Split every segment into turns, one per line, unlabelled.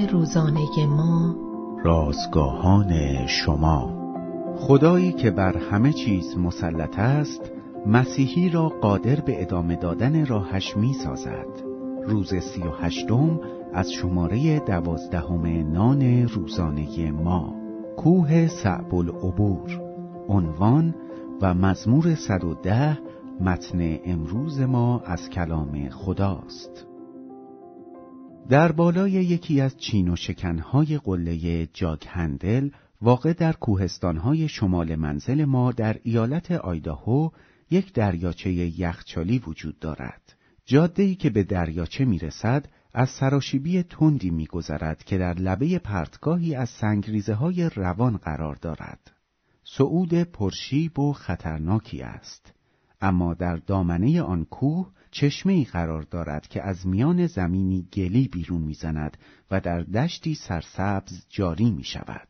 روزانه ما.
رازگاهان شما. خدایی که بر همه چیز مسلط است مسیحی را قادر به ادامه دادن راهش می سازد روز سی و هشتم از شماره دوازدهم نان روزانه ما. کوه صعب العبور عنوان و مزمور 110 متن امروز ما از کلام خداست. در بالای یکی از چین و شکنهای قله جاگ هندل واقع در کوهستانهای شمال منزل ما در ایالت آیداهو یک دریاچه یخچالی وجود دارد. جاده‌ای که به دریاچه می‌رسد از سراشیبی تندی میگذرد که در لبه پرتگاهی از سنگریزه های روان قرار دارد. صعود پرشیب و خطرناکی است. اما در دامنه آن کوه چشمه قرار دارد که از میان زمینی گلی بیرون می‌زند و در دشتی سرسبز جاری می شود.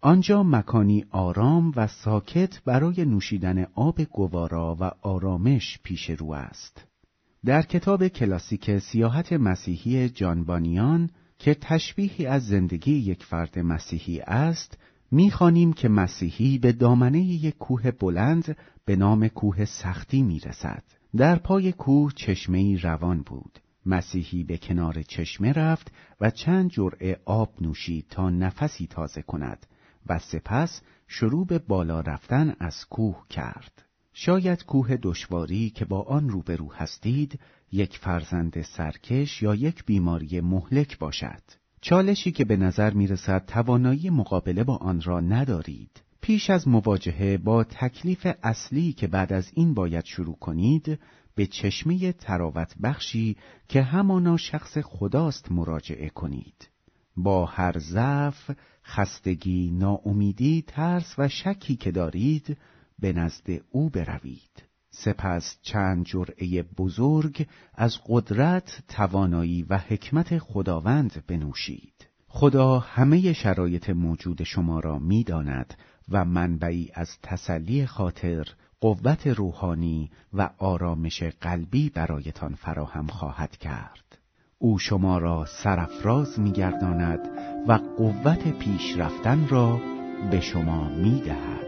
آنجا مکانی آرام و ساکت برای نوشیدن آب گوارا و آرامش پیش رو است. در کتاب کلاسیک سیاحت مسیحی جانبانیان که تشبیهی از زندگی یک فرد مسیحی است، می‌خوانیم که مسیحی به دامنه یک کوه بلند به نام کوه سختی می‌رسد. در پای کوه چشمه روان بود. مسیحی به کنار چشمه رفت و چند جرعه آب نوشید تا نفسی تازه کند و سپس شروع به بالا رفتن از کوه کرد. شاید کوه دشواری که با آن روبرو هستید یک فرزند سرکش یا یک بیماری مهلک باشد. چالشی که به نظر می رسد توانایی مقابله با آن را ندارید. پیش از مواجهه با تکلیف اصلی که بعد از این باید شروع کنید به چشمه تراوت بخشی که همانا شخص خداست مراجعه کنید. با هر ضعف، خستگی، ناامیدی، ترس و شکی که دارید به نزد او بروید. سپس چند جرعه بزرگ از قدرت، توانایی و حکمت خداوند بنوشید. خدا همه شرایط موجود شما را می‌داند و منبعی از تسلی خاطر، قوت روحانی و آرامش قلبی برایتان فراهم خواهد کرد. او شما را سرفراز میگرداند و قوت پیش رفتن را به شما می‌دهد.